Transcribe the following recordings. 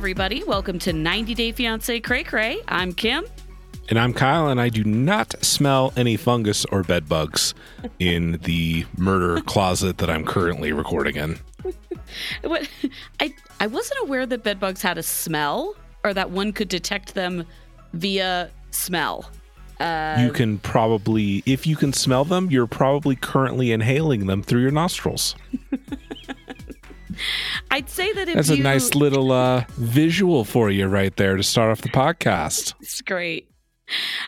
everybody. Welcome to 90 Day Fiance Cray Cray. I'm Kim. And I'm Kyle, and I do not smell any fungus or bed bugs in the murder closet that I'm currently recording in. What I I wasn't aware that bed bugs had a smell or that one could detect them via smell. Uh, you can probably, if you can smell them, you're probably currently inhaling them through your nostrils. I'd say that if That's you, a nice little uh, visual for you right there to start off the podcast. It's great.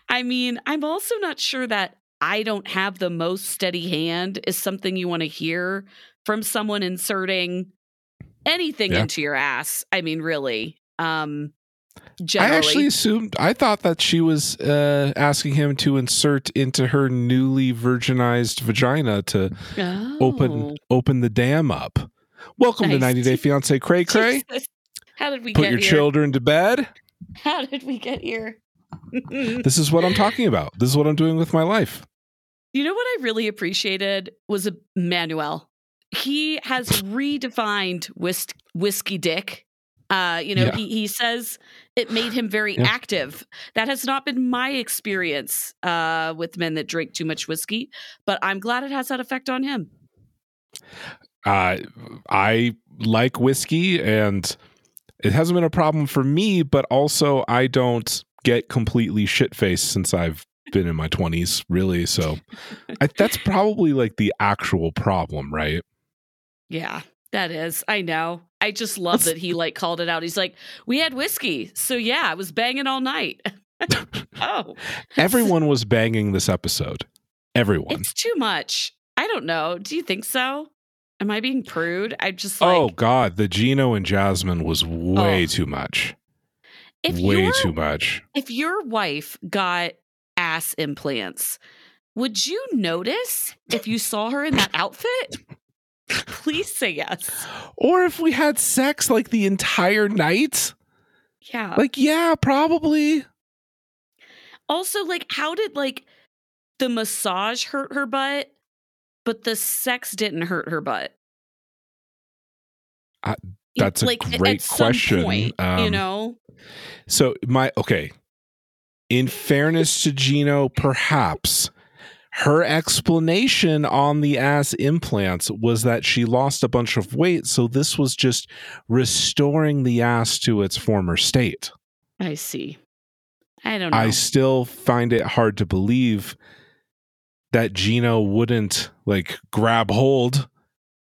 I mean, I'm also not sure that I don't have the most steady hand is something you want to hear from someone inserting anything Yeah. into your ass. I mean, really. Um I actually assumed, I thought that she was uh, asking him to insert into her newly virginized vagina to open Oh. open the dam up. Welcome to 90 Day Fiance Cray Cray. How did we Put your here? children to bed. How did we get here? This is what I'm talking about. This is what I'm doing with my life. You know what I really appreciated was a Manuel. He has redefined whis- whiskey dick. Uh, you know, Yeah. he, he says it made him very Yeah. active. That has not been my experience uh, with men that drink too much whiskey, but I'm glad it has that effect on him. Uh, I like whiskey and it hasn't been a problem for me, but also I don't get completely shit faced since I've been in my 20s, really. So I, that's probably like the actual problem, right? Yeah, that is. I know. I just love that he like called it out. He's like, "We had whiskey, so yeah, I was banging all night." oh, Everyone was banging this episode. Everyone. it's too much. I don't know. Do you think so? Am I being prude? I just oh, like oh, God. The Gino and Jasmine was way Oh. too much. if way too much. if your wife got ass implants, would you notice if you saw her in that outfit? Please say yes. Or if we had sex like the entire night. Yeah. Like, yeah, probably. Also, like, how did like the massage hurt her butt, but the sex didn't hurt her butt? I- You- that's a like, great question. point, you Um, know, So my okay. In fairness to Gino, perhaps her explanation on the ass implants was that she lost a bunch of weight, so this was just restoring the ass to its former state. I see. I don't know. I still find it hard to believe that Gino wouldn't like grab hold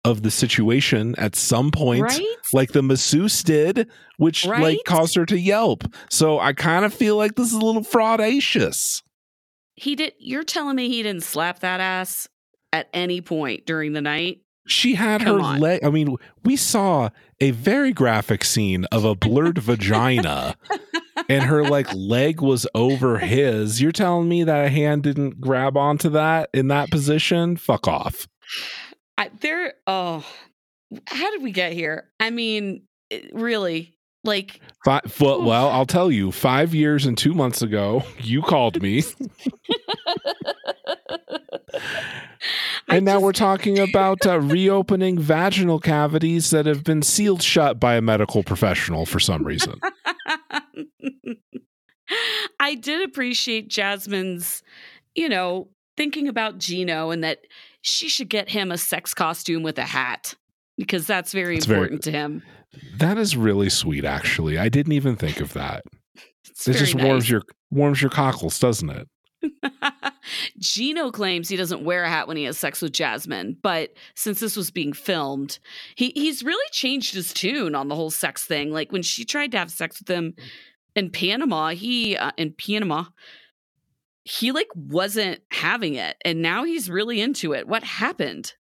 of the situation at some point right? like the masseuse did, which Right? like caused her to yelp. So I kind of feel like this is a little fraudacious. He did. You're telling me he didn't slap that ass at any point during the night? She had Come her leg. I mean, we saw a very graphic scene of a blurred vagina, and her like leg was over his. You're telling me that a hand didn't grab onto that in that position? Fuck off. I, there. Oh, how did we get here? I mean, it- really, like Five, well, well, I'll tell you. Five years and two months ago, you called me, and now just- we're talking about uh, reopening vaginal cavities that have been sealed shut by a medical professional for some reason. I did appreciate Jasmine's, you know, thinking about Gino and that she should get him a sex costume with a hat because that's very very- important to him. That is really sweet, actually. I didn't even think of that. It's it very just warms your warms your cockles, doesn't it? Gino claims he doesn't wear a hat when he has sex with Jasmine, but since this was being filmed, he he's really changed his tune on the whole sex thing. Like when she tried to have sex with him in Panama, he uh, in Panama, he like wasn't having it, and now he's really into it. What happened?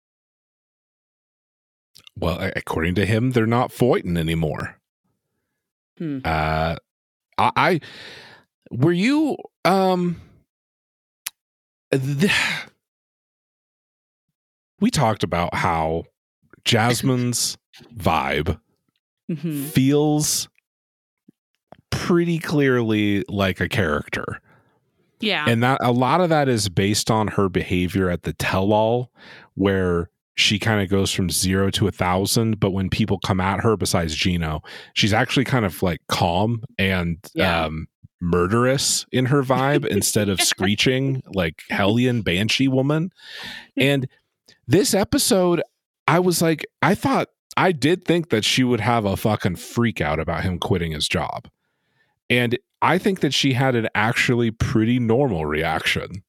Well, according to him, they're not fighting anymore. Hmm. Uh, I, I were you um. th- we talked about how Jasmine's vibe Mhm. feels pretty clearly like a character. Yeah, And that a lot of that is based on her behavior at the tell all, where she kind of goes from zero to a thousand. But when people come at her, besides Gino, she's actually kind of like calm and Yeah. um, murderous in her vibe instead of screeching like Hellion Banshee woman. And this episode, I was like, I thought, I did think that she would have a fucking freak out about him quitting his job. And I think that she had an actually pretty normal reaction.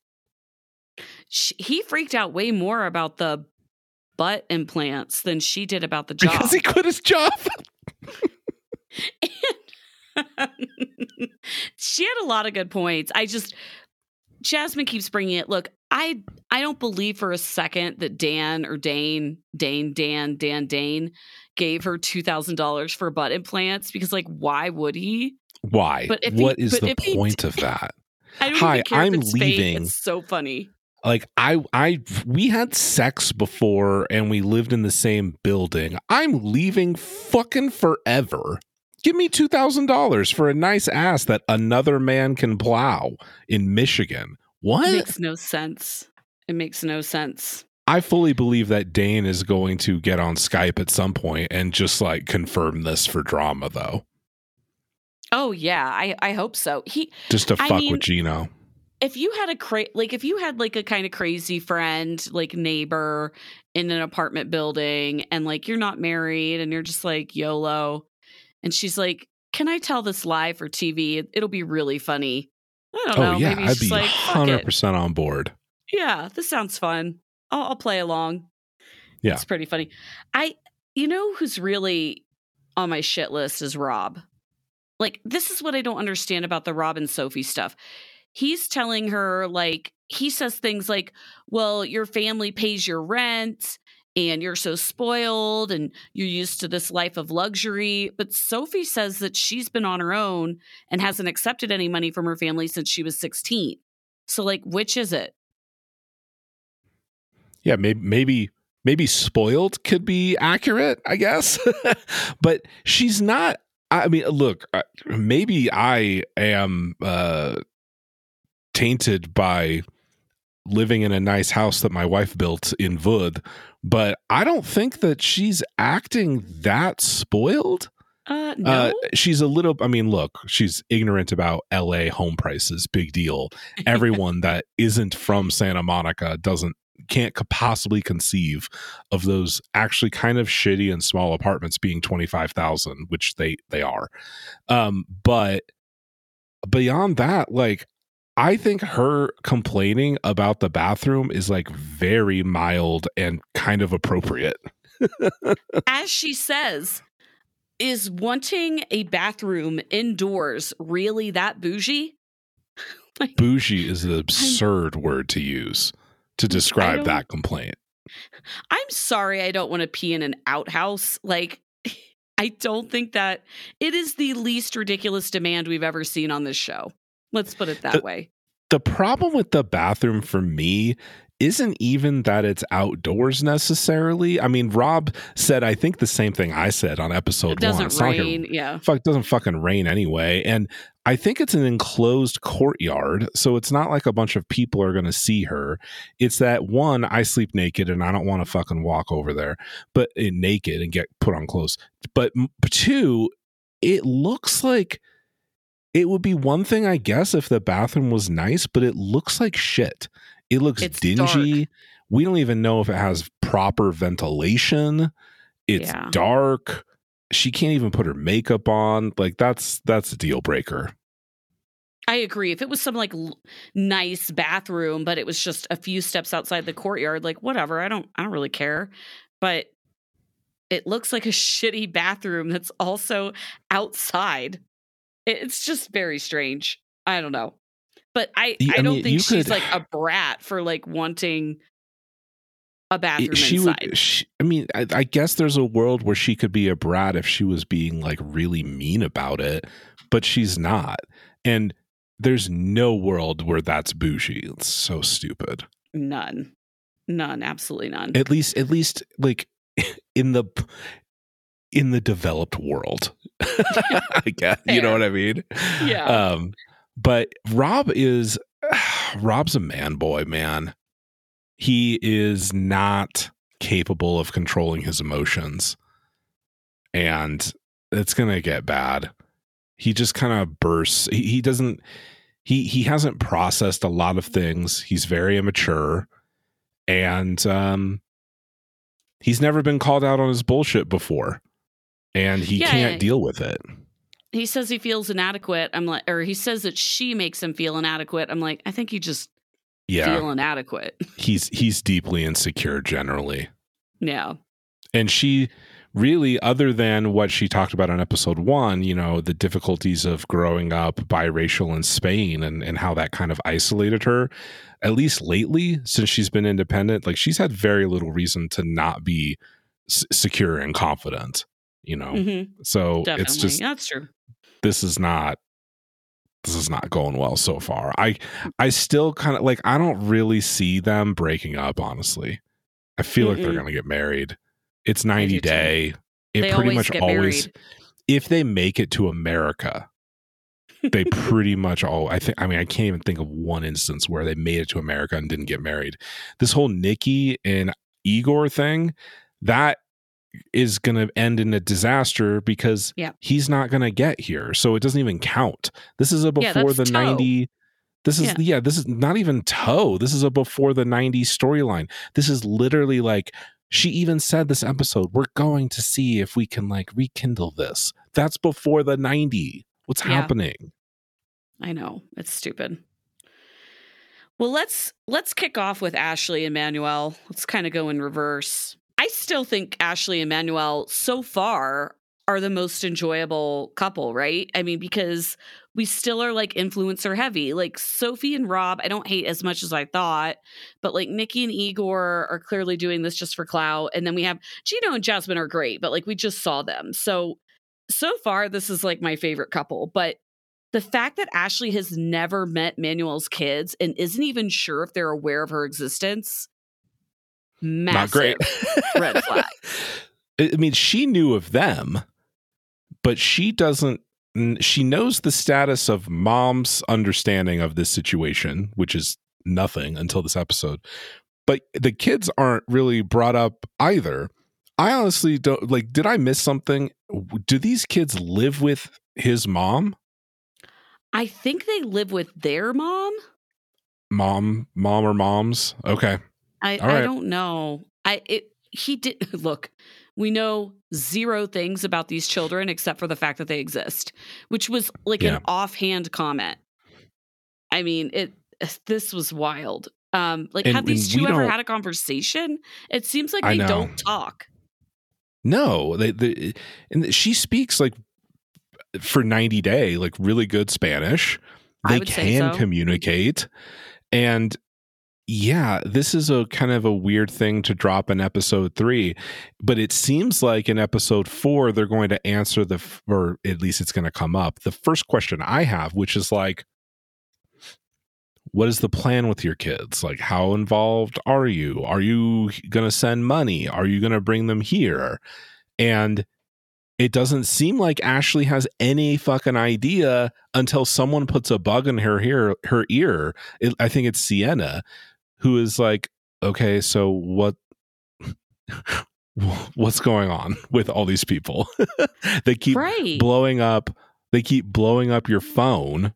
Sh he freaked out way more about the butt implants than she did about the job. Because he quit his job. she had a lot of good points. I just Jasmine keeps bringing it. Look, I I don't believe for a second that Dan or Dane, Dane, Dan, Dan, Dane gave her two thousand dollars for butt implants because, like, why would he? Why? But if he- what is but the if he point of that? Hi, I'm it's fake. leaving. It's so funny. like I I we had sex before and we lived in the same building. I'm leaving fucking forever. Give me $2,000 for a nice ass that another man can plow in Michigan. It What? makes no sense. It makes no sense. I fully believe that Dane is going to get on Skype at some point and just like confirm this for drama though. Oh yeah, I I hope so. He Just to I fuck mean- with Gino. if you had a cra- like if you had like a kind of crazy friend like neighbor in an apartment building and like you're not married and you're just like yolo and she's like can i tell this live for tv It- it'll be really funny i don't oh, know Oh yeah, maybe I'd be like fuck it 100% on board. yeah this sounds fun I'll, I'll play along Yeah. it's pretty funny i you know who's really on my shit list is rob like this is what i don't understand about the Robin sophie stuff. He's telling her like he says things like well your family pays your rent and you're so spoiled and you're used to this life of luxury but sophie says that she's been on her own and hasn't accepted any money from her family since she was 16 so like which is it? Yeah maybe maybe maybe spoiled could be accurate i guess. But she's not i mean look uh, maybe i am uh tainted by living in a nice house that my wife built in Vud, but i don't think that she's acting that spoiled uh no uh, she's a little. I mean, look, she's ignorant about L.A. home prices. Big deal. Everyone that isn't from Santa Monica doesn't can't possibly conceive of those actually kind of shitty and small apartments being twenty five thousand, which they they are. Um, but beyond that, like. I think her complaining about the bathroom is like very mild and kind of appropriate. as she says, is wanting a bathroom indoors really that bougie? like, bougie is an absurd word to use to describe that complaint. I'm sorry I don't want to pee in an outhouse. Like, I don't think that it is the least ridiculous demand we've ever seen on this show. Let's put it that The- way. The problem with the bathroom for me isn't even that it's outdoors necessarily. I mean, Rob said I think the same thing I said on episode It one. doesn't It's not like it rain. yeah. fuck doesn't fucking rain anyway and i think it's an enclosed courtyard so it's not like a bunch of people are going to see her it's that one i sleep naked and i don't want to fucking walk over there but eh, naked and get put on clothes but two it looks like it would be one thing i guess if the bathroom was nice but it looks like shit it looks It's dingy we don't even know if it has proper ventilation it's Yeah. dark she can't even put her makeup on like that's that's a deal breaker I agree. If it was some like l- nice bathroom, but it was just a few steps outside the courtyard, like whatever, I don't I don't really care. But it looks like a shitty bathroom that's also outside. It's just very strange. I don't know. But I, I don't mean, think she's could- like a brat for like wanting a bathroom she inside. would she, i mean I, I guess there's a world where she could be a brat if she was being like really mean about it but she's not and there's no world where that's bougie it's so stupid None. None, absolutely none. at least at least like in the in the developed world i guess you know what i mean Yeah. um but rob is rob's a man boy man he is not capable of controlling his emotions. And it's going to get bad. He just kind of bursts. He, he doesn't he he hasn't processed a lot of things. He's very immature and um he's never been called out on his bullshit before and he Yeah, can't yeah. deal with it. He says he feels inadequate. I'm like, or he says that she makes him feel inadequate. I'm like, I think you just Yeah. feel inadequate. he's he's deeply insecure generally. yeah. and she really other than what she talked about on episode one you know the difficulties of growing up biracial in spain and, and how that kind of isolated her at least lately since she's been independent like she's had very little reason to not be s- secure and confident you know? Hmm so Definitely. it's just That's true. this is not this is not going well so far. I i still kind of like i don't really see them breaking up honestly. I feel like they're gonna get married. It's 90 do too. day. It they pretty much always married. if they make it to america they pretty much all i think i mean i can't even think of one instance where they made it to america and didn't get married. This whole nikki and igor thing that is going to end in a disaster because Yeah. he's not going to get here so it doesn't even count this is a before that's the toe. 90 this is Yeah. yeah. this is not even toe this is a before the 90 storyline this is literally like she even said this episode we're going to see if we can like rekindle this that's before the 90 what's Yeah. happening I know it's stupid. Well, let's let's kick off with Ashley and Manuel. Let's kind of go in reverse. I still think Ashley and Manuel so far are the most enjoyable couple, right? I mean, because we still are like influencer heavy. Like Sophie and Rob, I don't hate as much as I thought, but like Nikki and Igor are clearly doing this just for clout. And then we have Gino and Jasmine are great, but like we just saw them. So so far, this is like my favorite couple. But the fact that Ashley has never met Manuel's kids and isn't even sure if they're aware of her existence, massive not great. Red flag. i I mean she knew of them but she doesn't she knows the status of mom's understanding of this situation which is nothing until this episode. But the kids aren't really brought up either. I honestly don't like did i miss something? Do these kids live with his mom? I think they live with their mom. mom mom or moms? Okay I, All I don't know. I it he did look. We know zero things about these children except for the fact that they exist, which was like Yeah. an offhand comment. I mean, it this was wild. Um, like And- have these two ever had a conversation? It seems like I they know. don't talk. No, they, they and she speaks like for 90 day like really good Spanish. They can so. communicate. And yeah, this is a kind of a weird thing to drop in episode 3, but it seems like in episode 4 they're going to answer the or at least it's going to come up. The first question I have which is like what is the plan with your kids? Like, how involved are you? Are you going to send money? Are you going to bring them here? And it doesn't seem like Ashley has any fucking idea until someone puts a bug in her ear. Her ear. It, I think it's Sienna, who is like, okay, so what? What's going on with all these people? they keep right. blowing up. They keep blowing up your phone.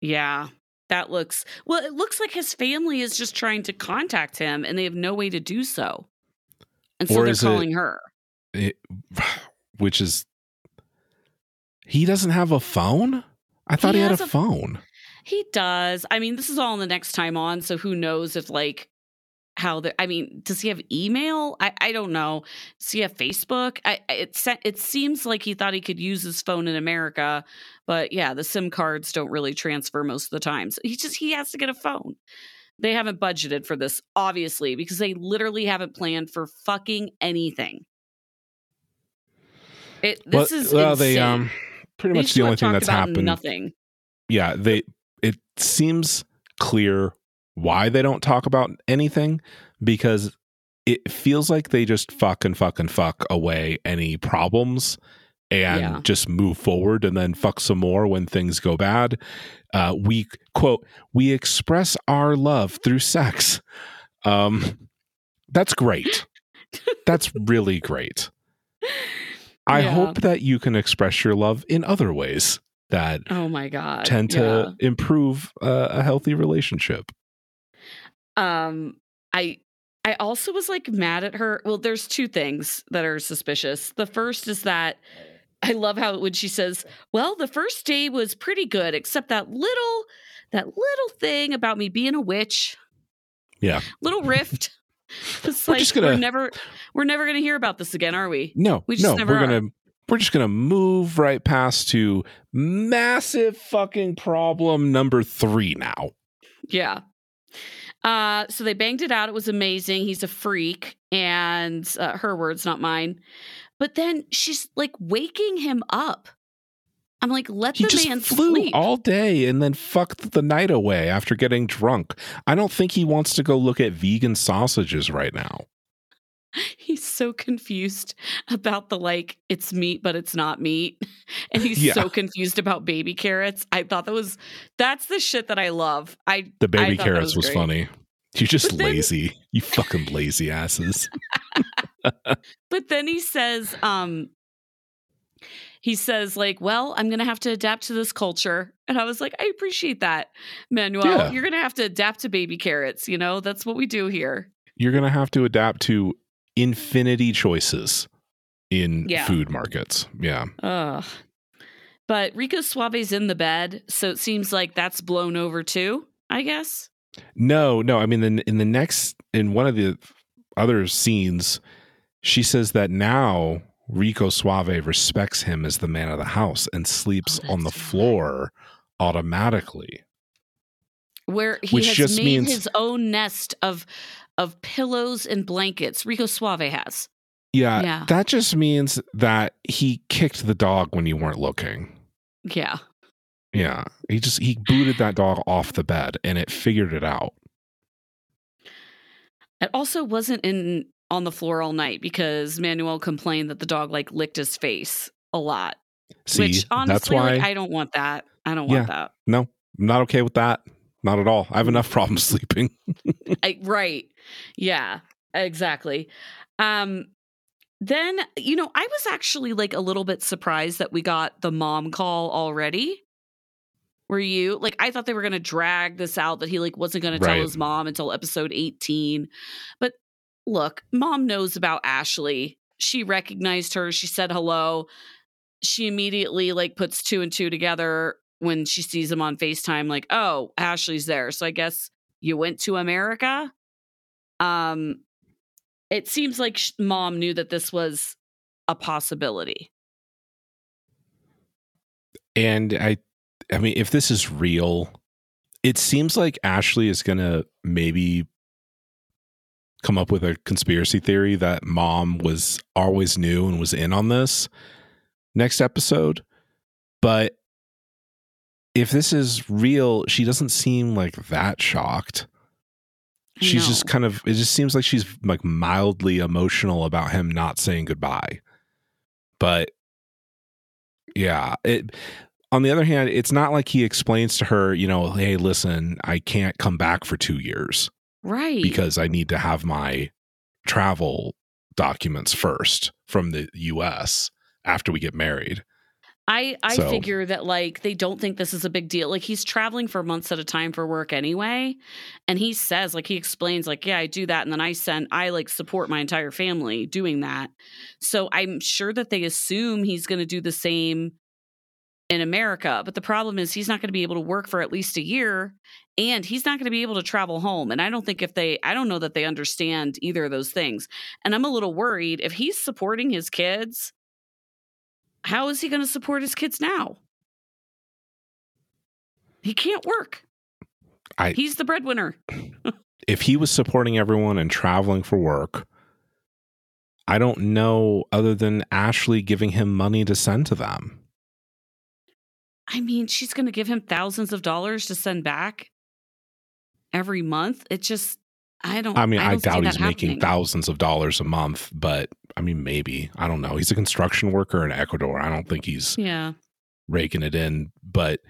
yeah. That looks well, it looks like his family is just trying to contact him and they have no way to do so. And so Or they're is it- calling her. it, which is he doesn't have a phone i thought he, He had a, a- phone He does. I mean, this is all in the next time on, so who knows if like how the I mean, does he have email? I I don't know. Does he have Facebook? I it it seems like he thought he could use his phone in America, but yeah, the SIM cards don't really transfer most of the time. So he just he has to get a phone. They haven't budgeted for this, obviously, because they literally haven't planned for fucking anything. It this well, is well insane. they um pretty much the only thing that's happened Nothing. yeah they seems clear why they don't talk about anything because it feels like they just fuck and fuck and fuck away any problems and Yeah. just move forward and then fuck some more when things go bad. Uh, we quote, we express our love through sex. Um, That's great. That's really great. I Yeah. hope that you can express your love in other ways that Oh my god. tend to improve uh, a healthy relationship. Um I I also was like mad at her. Well, there's two things that are suspicious. The first is that I love how when she says, "Well, the first day was pretty good except that little that little thing about me being a witch." Yeah. Little rift. It's We're like just gonna- we're never we're never going to hear about this again, are we? No, We just no, never we're are. gonna we're just gonna move right past to massive fucking problem number three now. Yeah. Uh, so they banged it out. It was amazing. He's a freak, and uh, her words, not mine. But then she's like waking him up. I'm like, let He the just man flew sleep. all day and then fucked the night away after getting drunk. I don't think he wants to go look at vegan sausages right now. he's so confused about the like, it's meat, but it's not meat. And he's Yeah. so confused about baby carrots. I thought that was that's the shit that I love. I The baby that carrots was, great. funny. You're just then- lazy. You fucking lazy asses. But then he says, um, he says, like, well, I'm gonna have to adapt to this culture. And I was like, I appreciate that, Manuel. Yeah. You're gonna have to adapt to baby carrots, you know, that's what we do here. You're gonna have to adapt to infinity choices in Yeah. food markets. Yeah. Ugh. But Rico Suave's in the bed, so it seems like that's blown over too, I guess. No, no. I mean, in, in the next, in one of the other scenes, she says that now Rico Suave respects him as the man of the house and sleeps Oh, on the right. floor automatically. Where he Which has just made means- his own nest of of pillows and blankets. Rico Suave has. Yeah, Yeah. that just means that he kicked the dog when you weren't looking. Yeah. Yeah, he just he booted that dog off the bed and it figured it out. It also wasn't in on the floor all night because Manuel complained that the dog like licked his face a lot. See, which honestly, that's why like, I don't want that. I don't Yeah. want that. no, I'm not okay with that. Not at all. I have enough problems sleeping. I, right. Yeah, exactly. Um, then, you know, I was actually like a little bit surprised that we got the mom call already. Were you like, I thought they were going to drag this out that he like wasn't going to tell his mom until episode 18. But look, mom knows about Ashley. She recognized her. She said hello. She immediately like puts two and two together when she sees him on FaceTime, like, oh, Ashley's there. So I guess you went to America. Um, it seems like sh- mom knew that this was a possibility. And I I mean, if this is real, it seems like Ashley is gonna maybe come up with a conspiracy theory that mom was always knew and was in on this next episode. But if this is real, she doesn't seem like that shocked. She's just kind of it just seems like she's like mildly emotional about him not saying goodbye. But yeah, it on the other hand, it's not like he explains to her, you know, hey, listen, I can't come back for 2 years right because I need to have my travel documents first from the US after we get married. I I So- figure that like they don't think this is a big deal. Like he's traveling for months at a time for work anyway, and he says like he explains like yeah I do that, and then I send I like support my entire family doing that. So I'm sure that they assume he's going to do the same in America. But the problem is he's not going to be able to work for at least a year, and he's not going to be able to travel home. And I don't think if they I don't know that they understand either of those things. And I'm a little worried if he's supporting his kids how is he going to support his kids now? He can't work. I- He's the breadwinner. if he was supporting everyone and traveling for work, I don't know other than Ashley giving him money to send to them. I mean, she's going to give him thousands of dollars to send back every month. It just, I don't. I mean, I, see doubt he's making happening. thousands of dollars a month, but I mean, maybe. I don't know. He's a construction worker in Ecuador. I don't think he's Yeah, raking it in, but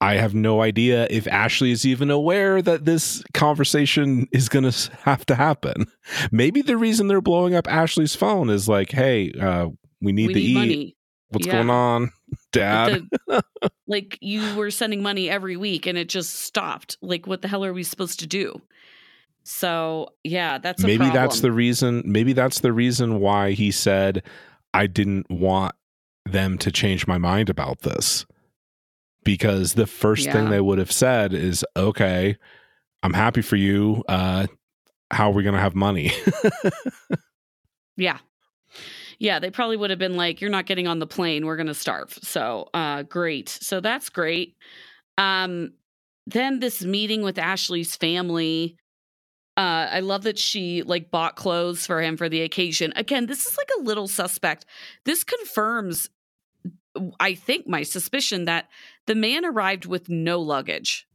I have no idea if Ashley is even aware that this conversation is going to have to happen. Maybe the reason they're blowing up Ashley's phone is like, hey, uh, we need we to need eat. money. What's Yeah. going on, Dad? The- like you were sending money every week and it just stopped. Like what the hell are we supposed to do? So yeah, that's a maybe that's the reason. Maybe that's the reason why he said, I didn't want them to change my mind about this. Because the first thing they would have said is, okay, I'm happy for you. Uh, how are we going to have money? Yeah. Yeah, they probably would have been like, You're not getting on the plane, we're gonna starve. So uh great. So that's great. Um then this meeting with Ashley's family. Uh, I love that she like bought clothes for him for the occasion. Again, this is like a little suspect. This confirms, I think, my suspicion that the man arrived with no luggage,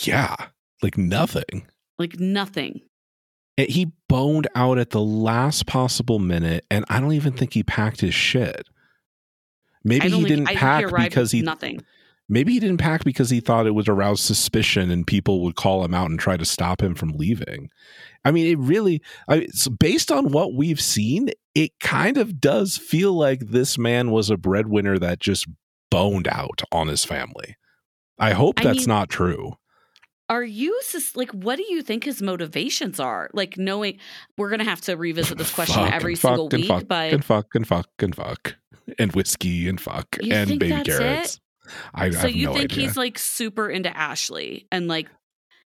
yeah, like nothing. like nothing. And He boned out at the last possible minute, and I don't even think he packed his shit. Maybe he didn't pack arrived because he nothing. Maybe he didn't pack because he thought it would arouse suspicion and people would call him out and try to stop him from leaving. I mean, it really, I, it's based on what we've seen, it kind of does feel like this man was a breadwinner that just boned out on his family. I hope I that's mean- not true. Are you sus- like, what do you think his motivations are? Like, knowing we're gonna have to revisit this question every and single fuck and week, fuck but and fuck and fuck and fuck and whiskey and fuck You and think baby that's carrots. I, I so you no think idea. he's like super into Ashley and like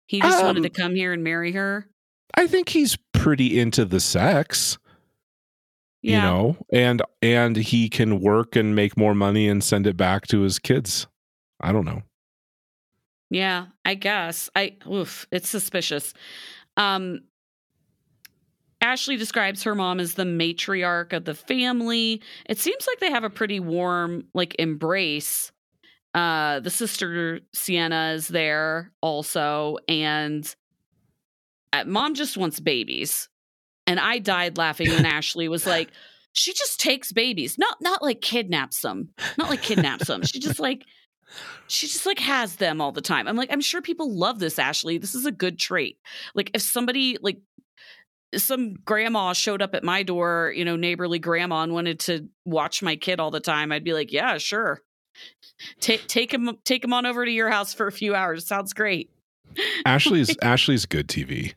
he just wanted Um, to come here and marry her? I think he's pretty into the sex. Yeah. you know and and he can work and make more money and send it back to his kids i don't know Yeah, I guess. I oof, it's suspicious. Um Ashley describes her mom as the matriarch of the family. It seems like they have a pretty warm like embrace. Uh the sister Sienna is there also and uh, mom just wants babies. And I died laughing when Ashley was like she just takes babies. Not not like kidnaps them. Not like kidnaps them. She just like she just like has them all the time. I'm like, I'm sure people love this, Ashley. This is a good trait. Like if somebody like some grandma showed up at my door, you know, neighborly grandma and wanted to watch my kid all the time, I'd be like, yeah, sure. Take take him take him on over to your house for a few hours. Sounds great. ashley's ashley's good tv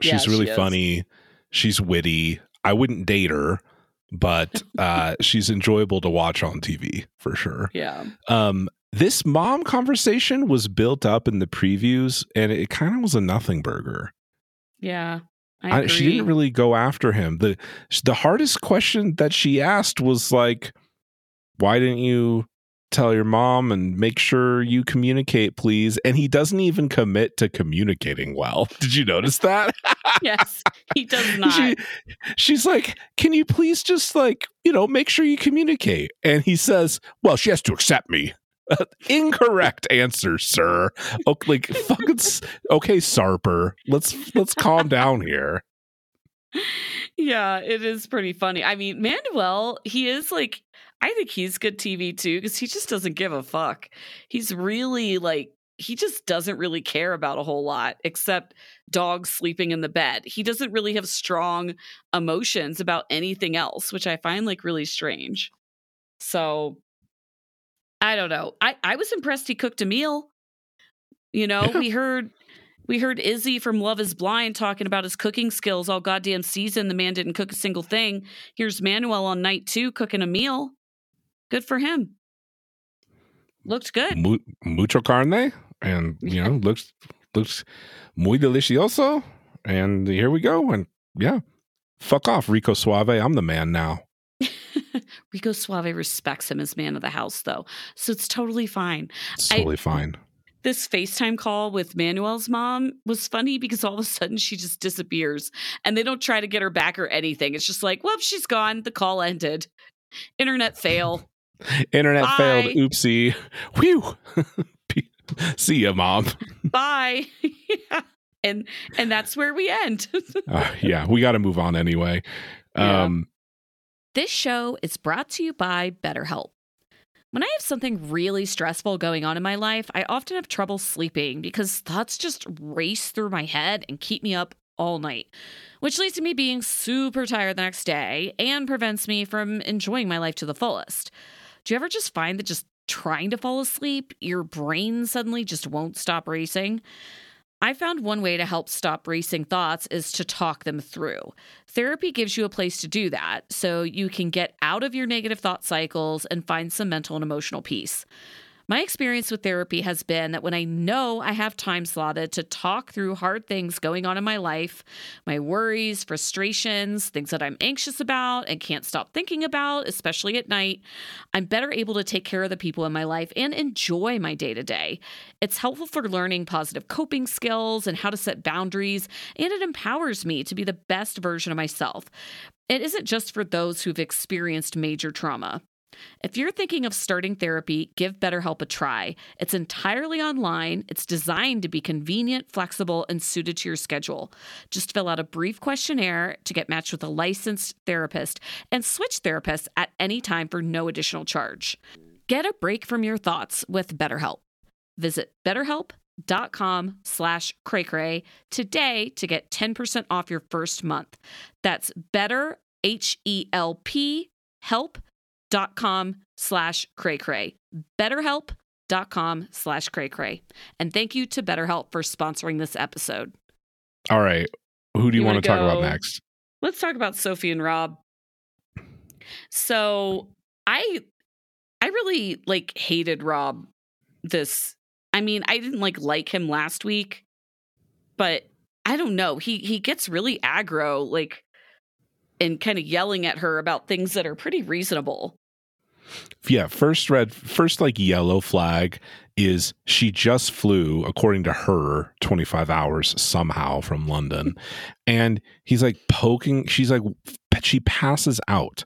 she's Yeah, really she funny she's witty i wouldn't date her but uh she's enjoyable to watch on tv for sure Yeah. um this mom conversation was built up in the previews and it kind of was a nothing burger Yeah. I I, she didn't really go after him. The the hardest question that she asked was like, "Why didn't you tell your mom and make sure you communicate, please?" And he doesn't even commit to communicating well. Did you notice that? yes, he does not. She, she's like, "Can you please just like you know make sure you communicate?" And he says, "Well, she has to accept me." Incorrect answer, sir. Okay, like fucking. Okay, Sarper. Let's let's calm down here. yeah, it is pretty funny. I mean, Manuel, he is like, I think he's good TV too because he just doesn't give a fuck. He's really like, he just doesn't really care about a whole lot except dogs sleeping in the bed. He doesn't really have strong emotions about anything else, which I find like really strange. So I don't know. I, I was impressed he cooked a meal. You know, we heard we heard Izzy from Love is Blind talking about his cooking skills all goddamn season. The man didn't cook a single thing. Here's Manuel on night two cooking a meal. Good for him. Looked good. Mu- mucho carne and you know looks looks muy delicioso and here we go and yeah fuck off rico suave i'm the man now Rico Suave respects him as man of the house, though. So it's totally fine. it's I- totally fine This FaceTime call with Manuel's mom was funny because all of a sudden she just disappears and they don't try to get her back or anything. It's just like, well, she's gone. The call ended. Internet fail. internet Bye. failed oopsie whew see ya mom Bye. yeah. And and that's where we end. uh, yeah we got to move on anyway Yeah. um This show is brought to you by BetterHelp. When I have something really stressful going on in my life, I often have trouble sleeping because thoughts just race through my head and keep me up all night, which leads to me being super tired the next day and prevents me from enjoying my life to the fullest. Do you ever just find that just trying to fall asleep, your brain suddenly just won't stop racing? I found one way to help stop racing thoughts is to talk them through. Therapy gives you a place to do that so you can get out of your negative thought cycles and find some mental and emotional peace. My experience with therapy has been that when I know I have time slotted to talk through hard things going on in my life, my worries, frustrations, things that I'm anxious about and can't stop thinking about, especially at night, I'm better able to take care of the people in my life and enjoy my day to day. It's helpful for learning positive coping skills and how to set boundaries, and it empowers me to be the best version of myself. It isn't just for those who've experienced major trauma. If you're thinking of starting therapy, give BetterHelp a try. It's entirely online, it's designed to be convenient, flexible, and suited to your schedule. Just fill out a brief questionnaire to get matched with a licensed therapist and switch therapists at any time for no additional charge. Get a break from your thoughts with BetterHelp. Visit betterhelp.com slash cray today to get 10% off your first month. That's better, H-E-L-P, help dot com slash cray cray. BetterHelp.com slash cray cray. And thank you to BetterHelp for sponsoring this episode. All right. Who do you, You want to talk about next? Let's talk about Sophie and Rob. So I I really like hated Rob this I mean, I didn't like like him last week, but I don't know. He he gets really aggro, like and kind of yelling at her about things that are pretty reasonable. Yeah, first red, first like yellow flag is she just flew, according to her, 25 hours somehow from London. and he's like poking, she's like, she passes out.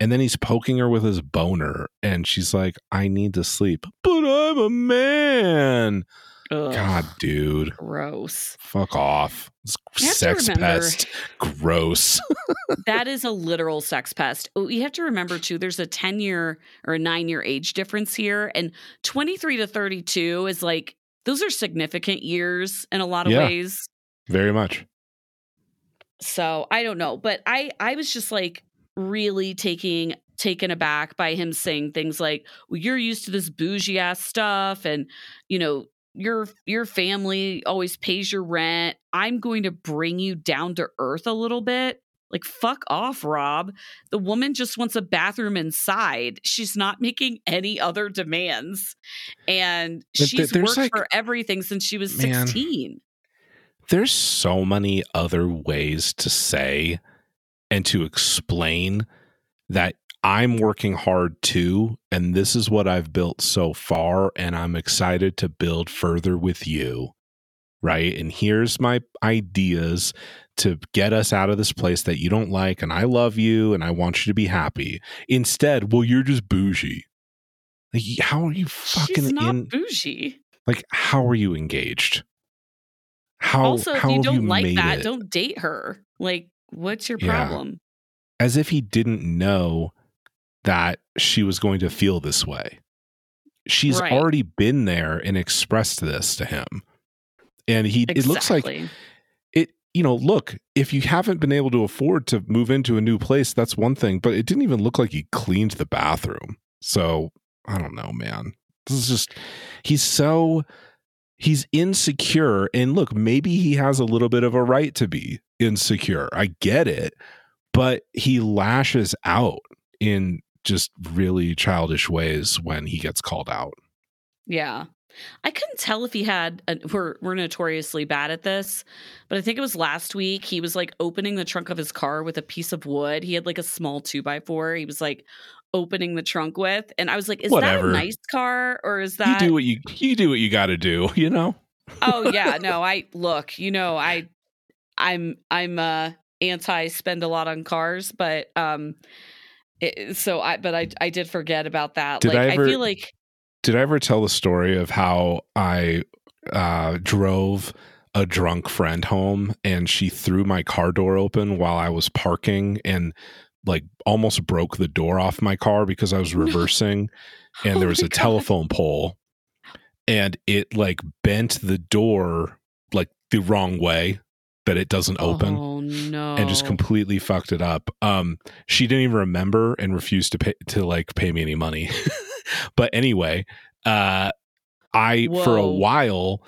And then he's poking her with his boner. And she's like, I need to sleep. But I'm a man. Ugh, God, dude. gross. Fuck off. It's You have to sex pest. Gross. that is a literal sex pest. Oh, You have to remember too, there's a 10 year or a nine year age difference here. And 23 to 32 is like, those are significant years in a lot of Yeah. ways. Very much. So I don't know. But I I was just like really taking taken aback by him saying things like, well, you're used to this bougie ass stuff and you know, your your family always pays your rent. I'm going to bring you down to earth a little bit. Like fuck off, Rob. The woman just wants a bathroom inside. She's not making any other demands. And But she's worked like- for everything since she was Man. 16. there's so many other ways to say and to explain that I'm working hard too, and this is what I've built so far, and I'm excited to build further with you. Right. And here's my ideas to get us out of this place that you don't like, and I love you and I want you to be happy. Instead, well, you're just bougie. Like, how are you fucking She's not in? bougie. Like, how are you engaged? How also, if how you don't like that, it? don't date her. Like, what's your Yeah. problem? as if he didn't know that she was going to feel this way. She's Right. already been there and expressed this to him. And he it looks like it you know, look, if you haven't been able to afford to move into a new place, that's one thing, but it didn't even look like he cleaned the bathroom. So, I don't know, man. This is just he's so he's insecure and look, maybe he has a little bit of a right to be insecure. I get it, but he lashes out in just really childish ways when he gets called out. Yeah. I couldn't tell if he had a, we're we're notoriously bad at this, but I think it was last week he was like opening the trunk of his car with a piece of wood. He had like a small two by four. He was like opening the trunk with, and I was like, "Is Whatever. that a nice car or is that?" you do what you you do what you got to do, you know? oh yeah, no. I look, you know, I I'm I'm uh anti spend a lot on cars, but um, it, so I but I I did forget about that. Did like I ever- I feel like Did I ever tell the story of how I uh, drove a drunk friend home and she threw my car door open while I was parking and like almost broke the door off my car because I was reversing and Oh there was a God. telephone pole and it like bent the door like the wrong way that it doesn't open Oh no! and just completely fucked it up. Um, she didn't even remember and refused to pay to like pay me any money. but anyway, uh, I for a while,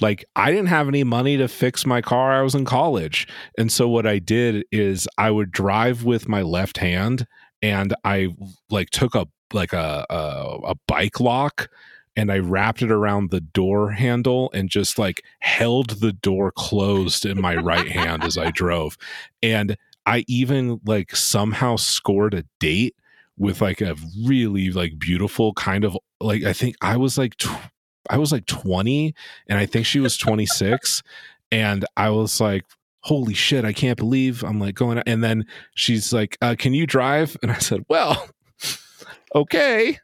like I didn't have any money to fix my car. I was in college, and so what I did is I would drive with my left hand, and I like took a like a a, a bike lock and I wrapped it around the door handle and just like held the door closed in my right hand as I drove. And I even like somehow scored a date with like a really like beautiful kind of like I think I was like tw- I was like 20 and I think she was 26 and I was like holy shit I can't believe I'm like going and then she's like uh, can you drive? And I said well okay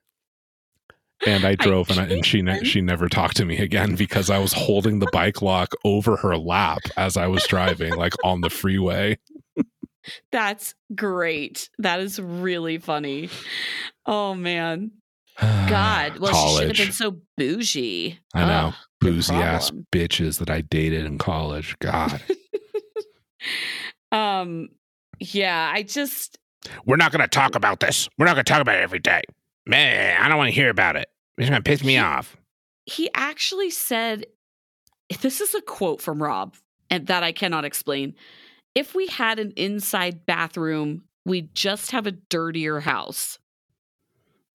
and I drove and, I, and she ne- she never talked to me again because I was holding the bike lock over her lap as I was driving like on the freeway. That's great. That is really funny. Oh man, God. Well, she should have been so bougie. I know. Ugh, Boozy ass bitches that I dated in college. God. Um, yeah, I just We're not going to talk about this. We're not going to talk about it every day. Man, I don't want to hear about it. It's going to piss me off. he actually said this is a quote from Rob and that I cannot explain. If we had an inside bathroom, we'd just have a dirtier house.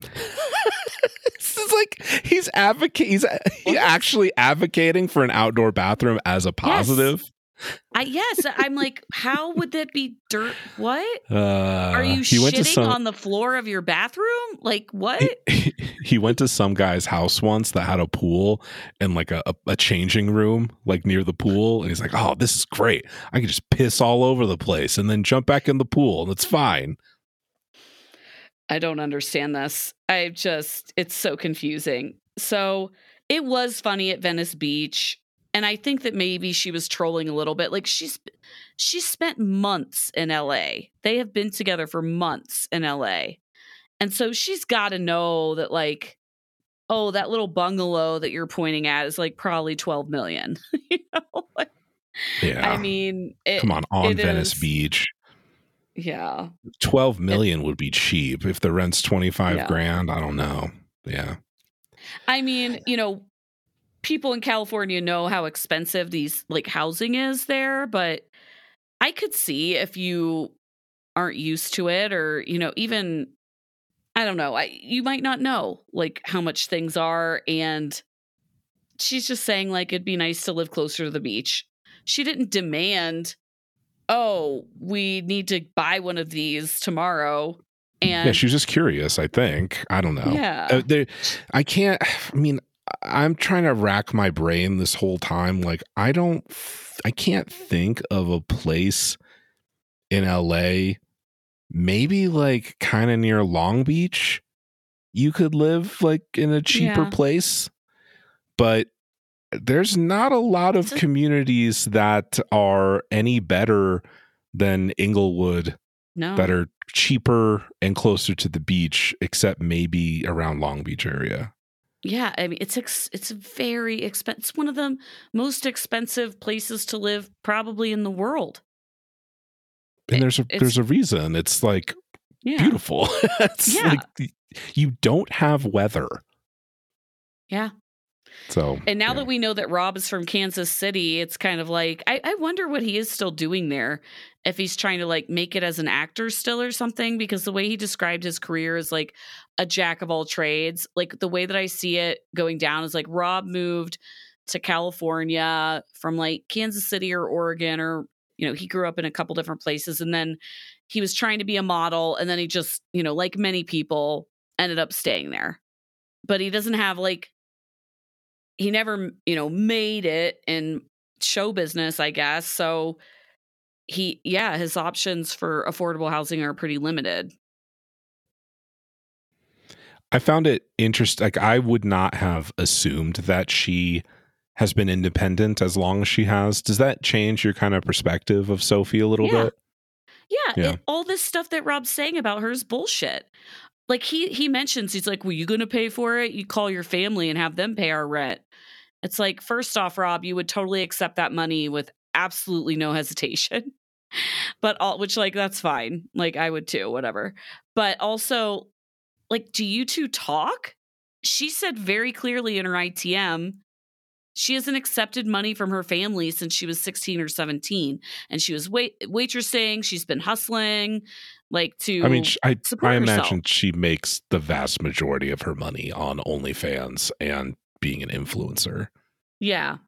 this is like he's advocate he's he actually advocating for an outdoor bathroom as a positive. I yes, I'm like, how would that be dirt? What? Uh, Are you he went to shitting some on the floor of your bathroom? Like what? he, he went to some guy's house once that had a pool and like a, a, a changing room like near the pool and he's like oh this is great i can just piss all over the place and then jump back in the pool and it's fine I don't understand this. I just, it's so confusing. So it was funny at Venice Beach. And I think that maybe she was trolling a little bit. Like she's, she spent months in LA. They have been together for months in LA. And so she's got to know that, like, oh, that little bungalow that you're pointing at is like probably 12 million. you know? Like, yeah I mean, it, come on on it venice is- beach Yeah. 12 million would be cheap if the rent's 25 Yeah. grand i don't know yeah I mean, you know, people in California know how expensive these like housing is there, but I could see if you aren't used to it or, you know, even I don't know, I you might not know like how much things are and she's just saying like it'd be nice to live closer to the beach. She didn't demand, "Oh, we need to buy one of these tomorrow." And yeah she was just curious i think i don't know yeah. Uh, I can't. I mean, I'm trying to rack my brain this whole time. Like, I don't. I can't think of a place in LA. Maybe like kind of near Long Beach, you could live like in a cheaper Yeah. place, but there's not a lot of communities that are any better than Inglewood no. that are cheaper and closer to the beach, except maybe around Long Beach area. Yeah, I mean it's ex- it's very expensive. It's one of the most expensive places to live probably in the world. And eh, there's a it's- there's a reason. It's like Yeah. beautiful. it's Yeah. like you don't have weather. Yeah. So And now yeah. that we know that Rob is from Kansas City, it's kind of like I, I wonder what he is still doing there. If he's trying to like make it as an actor still or something, because the way he described his career is like a jack of all trades. Like the way that I see it going down is like Rob moved to California from like Kansas City or Oregon or you know, he grew up in a couple different places and then he was trying to be a model and then he just, you know, like many people ended up staying there. But he doesn't have like he never, you know, made it in show business, I guess. So he yeah, his options for affordable housing are pretty limited. I found it interesting. Like I would not have assumed that she has been independent as long as she has. Does that change your kind of perspective of Sophie a little Yeah. bit? Yeah, Yeah. it- all this stuff that Rob's saying about her is bullshit. Like he he mentions he's like, "Well, you going to pay for it? You call your family and have them pay our rent." It's like, first off, Rob, you would totally accept that money with absolutely no hesitation. but all which like that's fine. Like I would too, whatever. But also, like, do you two talk? She said very clearly in her ITM she hasn't accepted money from her family since she was 16 or 17 and she was wait waitressing she's been hustling like to I mean, I I herself. imagine she makes the vast majority of her money on OnlyFans and being an influencer. yeah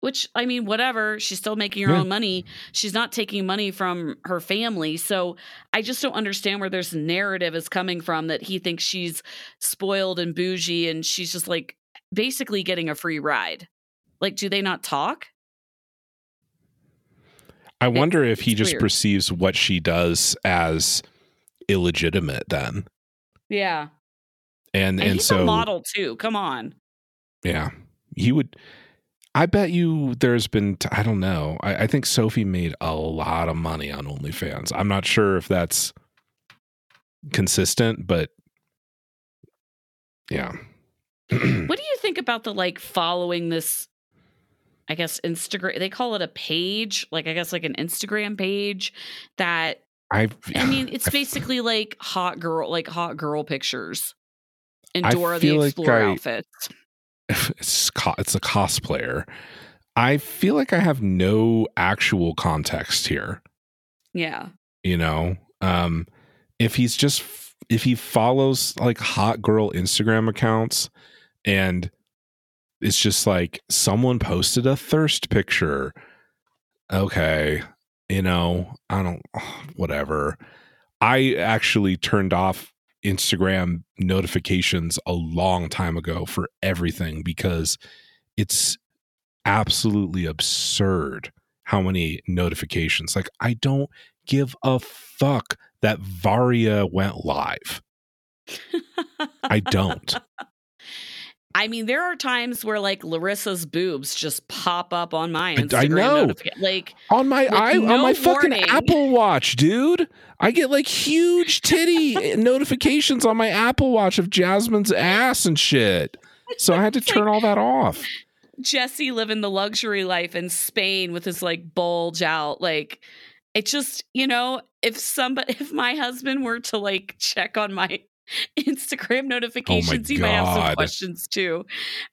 which i mean whatever she's still making her Yeah. own money she's not taking money from her family so i just don't understand where this narrative is coming from that he thinks she's spoiled and bougie and she's just like basically getting a free ride like do they not talk I wonder if he just weird. perceives what she does as illegitimate then. yeah And and, and, he's so a model too come on yeah, he would I bet you there's been t- I don't know. I, I think Sophie made a lot of money on OnlyFans. I'm not sure if that's consistent, but yeah. What do you think about the like following this? I guess Instagram. They call it a page, like I guess like an Instagram page. That I've I mean, it's basically like hot girl, like hot girl pictures, and I Dora the feel like Explorer I- outfits. it's co- it's a cosplayer. I feel like I have no actual context here. Yeah, You know, um, if he's just if he follows like hot girl Instagram accounts and it's just like someone posted a thirst picture. Okay, you know, I don't whatever. I actually turned off Instagram notifications a long time ago for everything because it's absolutely absurd how many notifications. Like I don't give a fuck that Varya went live. I don't. I mean, there are times where like Larissa's boobs just pop up on my Instagram. I know. like On my i no on my fucking warning. Apple Watch, dude. I get like huge titty eh, notifications on my Apple Watch of Jasmine's ass and shit. So I had to turn like- all that off. Jesse living the luxury life in Spain with his like bulge out. Like it just, you know, if somebody if my husband were to like check on my Instagram notifications, You might have some questions too.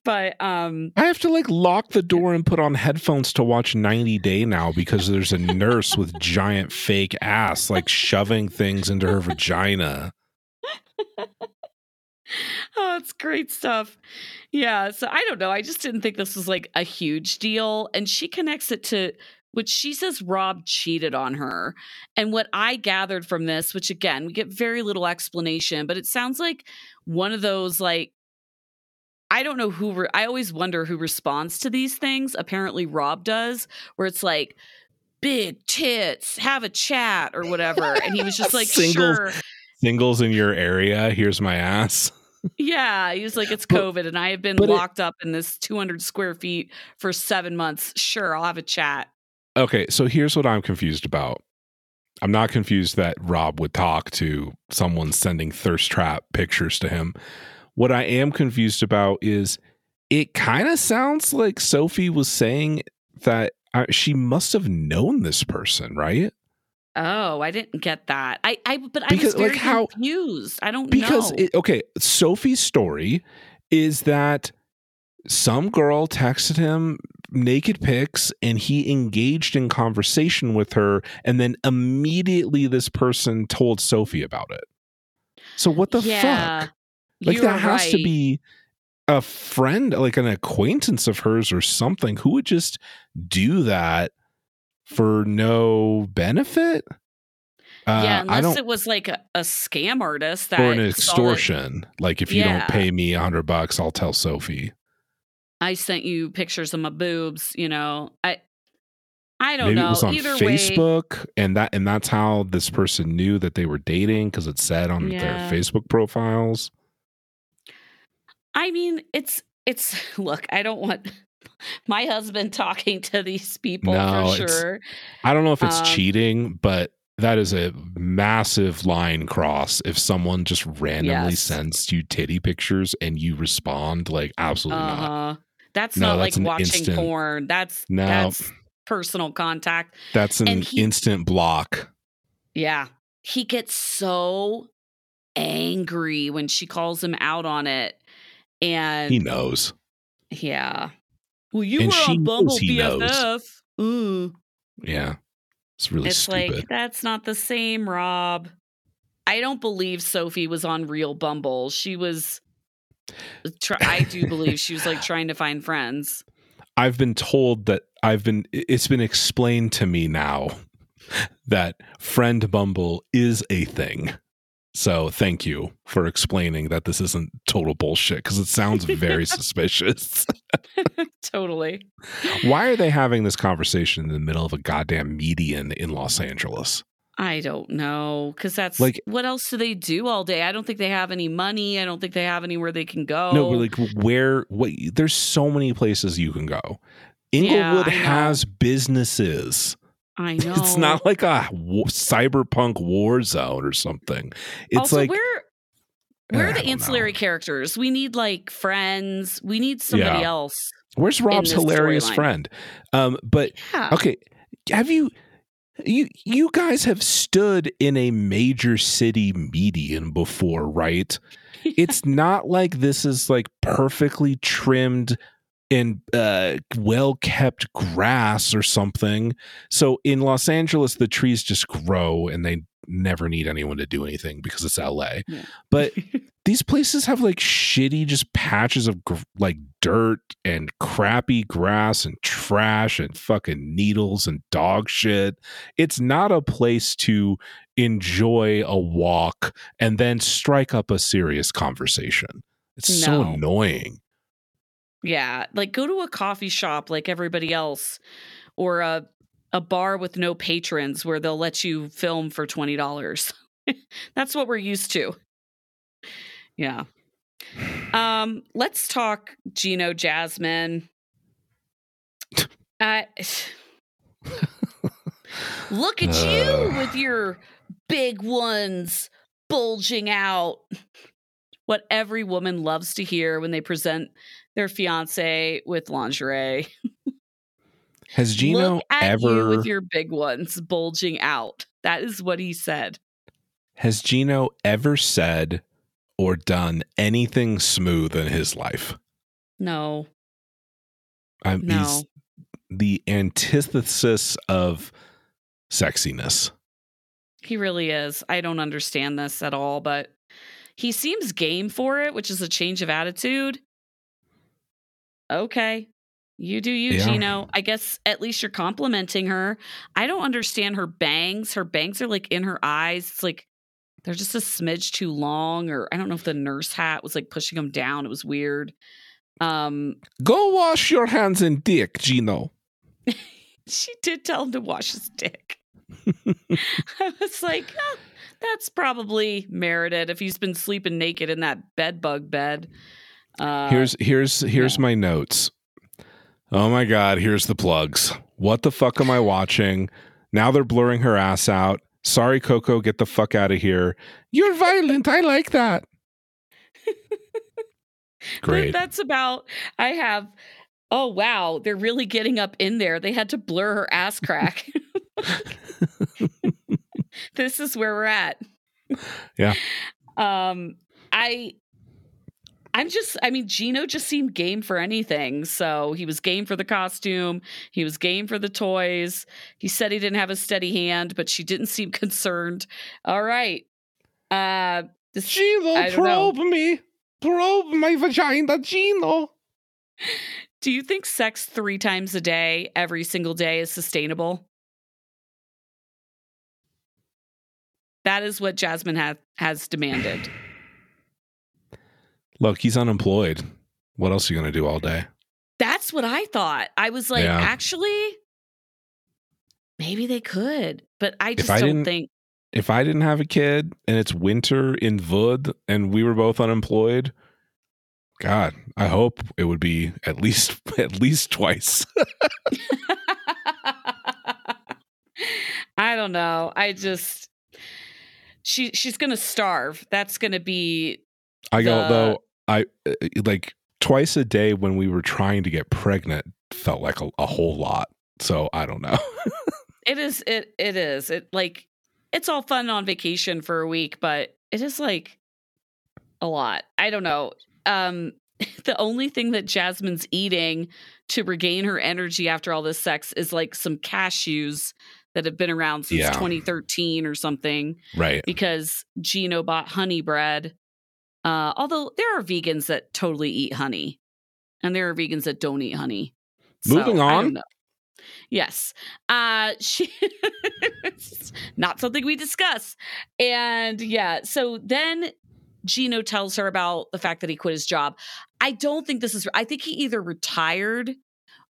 But um I have to like lock the door and put on headphones to watch 90 Day now because there's a nurse with giant fake ass like shoving things into her vagina. oh, it's great stuff. Yeah. So I don't know. I just didn't think this was like a huge deal. And she connects it to which she says Rob cheated on her. And what I gathered from this, which again, we get very little explanation, but it sounds like one of those like I don't know who re- I always wonder who responds to these things. Apparently Rob does, where it's like big tits, have a chat or whatever. And he was just like, Singles. sure. Singles in your area, here's my ass. Yeah, he was like, it's But- COVID, and I have been but it- locked up in this 200 square feet for seven months. Sure, I'll have a chat. Okay, so here's what I'm confused about. I'm not confused that Rob would talk to someone sending thirst trap pictures to him. What I am confused about is it kind of sounds like Sophie was saying that uh, she must have known this person, right? Oh, I didn't get that. I, I, but I Because, was very like, how- confused. I don't Because know. it, okay, Sophie's story is that some girl texted him naked pics and he engaged in conversation with her and then immediately this person told Sophie about it. So what the yeah, fuck? Like that has to be a friend, like an acquaintance of hers or something. Who would just do that for no benefit? Uh, yeah, I unless it was like a, a scam artist that or an extortion. Like if you Yeah. don't pay me a hundred bucks, I'll tell Sophie. I sent you pictures of my boobs. You know, I, I don't Maybe know. it was on Either way, Facebook, and that and that's how this person knew that they were dating because it said on Yeah. their Facebook profiles. I mean, it's it's look, I don't want my husband talking to these people No, for sure. I don't know if it's Um, cheating, but that is a massive line cross if someone just randomly Yes. sends you titty pictures and you respond like absolutely not. Uh-huh. That's No, not that's like watching instant- porn. That's No. that's personal contact. That's an he- instant block. Yeah. He gets so angry when she calls him out on it. And He knows. yeah. Well, you And were on Bumble. BFF. Ooh. Yeah. It's really it's stupid. like that's not the same, Rob. I don't believe Sophie was on real Bumble. She was uh, try, I do believe she was like trying to find friends. I've been told that I've been it's been explained to me now that friend bumble is a thing. So thank you for explaining that this isn't total bullshit because it sounds very suspicious. totally. Why are they having this conversation in the middle of a goddamn median in Los Angeles? I don't know because that's Like- what else do they do all day? I don't think they have any money. I don't think they have anywhere they can go. No, but like where what there's so many places you can go. Yeah, Inglewood know. has businesses. I know It's not like a cyberpunk war zone or something. It's also, like where where I are the don't know. ancillary characters? We need like friends. We need somebody Yeah. else. Where's Rob's hilarious friend? Um, but Yeah. okay, have you you you guys have stood in a major city median before, right? It's not like this is like perfectly trimmed and uh, well kept grass or something. So in Los Angeles, the trees just grow and they never need anyone to do anything because it's LA. Yeah. But these places have like shitty just patches of gr- like dirt and crappy grass and trash and fucking needles and dog shit. It's not a place to enjoy a walk and then strike up a serious conversation. It's so annoying. Yeah, like go to a coffee shop like everybody else, or a a bar with no patrons where they'll let you film for twenty dollars. That's what we're used to. Yeah. Um, let's talk Gino Jasmine. Uh, look at you Ugh. with your big ones bulging out. What every woman loves to hear when they present their fiance with lingerie. Has Gino at you ever with your big ones bulging out. That is what he said. has Gino ever said or done anything smooth in his life? No, Um, no. He's the antithesis of sexiness. He really is. I don't understand this at all, but he seems game for it, which is a change of attitude. Okay. You do you, Yeah. Gino. I guess at least you're complimenting her. I don't understand her bangs. Her bangs are like in her eyes. It's like they're just a smidge too long, or I don't know if the nurse hat was like pushing them down. It was weird. Um, Go wash your hands and dick, Gino. she did tell him to wash his dick. I was like, "Oh, that's probably merited if he's been sleeping naked in that bed bug bed. Uh, here's here's here's my notes. Oh my god, here's the plugs. What the fuck am I watching? Now they're blurring her ass out. Sorry, Coco, get the fuck out of here. You're violent. I like that. Great. That's about. I have. Oh wow, they're really getting up in there. They had to blur her ass crack. this is where we're at. Yeah. Um, I. I'm just, I mean, Gino just seemed game for anything. So he was game for the costume. He was game for the toys. He said he didn't have a steady hand, but she didn't seem concerned. All right. Uh, this, Gino, don't know. probe me. Probe my vagina, Gino. do you think sex three times a day, every single day, is sustainable? That is what Jasmine ha- has demanded. Look, he's unemployed. What else are you going to do all day? That's what I thought. I was like, Yeah. actually, maybe they could, but I just I don't think. If I didn't have a kid and it's winter in Vud and we were both unemployed, God, I hope it would be at least at least twice. I don't know. I just she she's gonna starve. That's gonna be. I go the- though. I uh, like twice a day when we were trying to get pregnant felt like a, a whole lot. So I don't know. It is. It it is. It like it's all fun on vacation for a week, but it is like a lot. I don't know. Um, the only thing that Jasmine's eating to regain her energy after all this sex is like some cashews that have been around since Yeah. 2013 or something. right. because Gino bought honey bread. Uh, although there are vegans that totally eat honey, and there are vegans that don't eat honey. Moving don't on. Yes, uh, she not something we discuss. And yeah, so then Gino tells her about the fact that he quit his job. I don't think this is. I think he either retired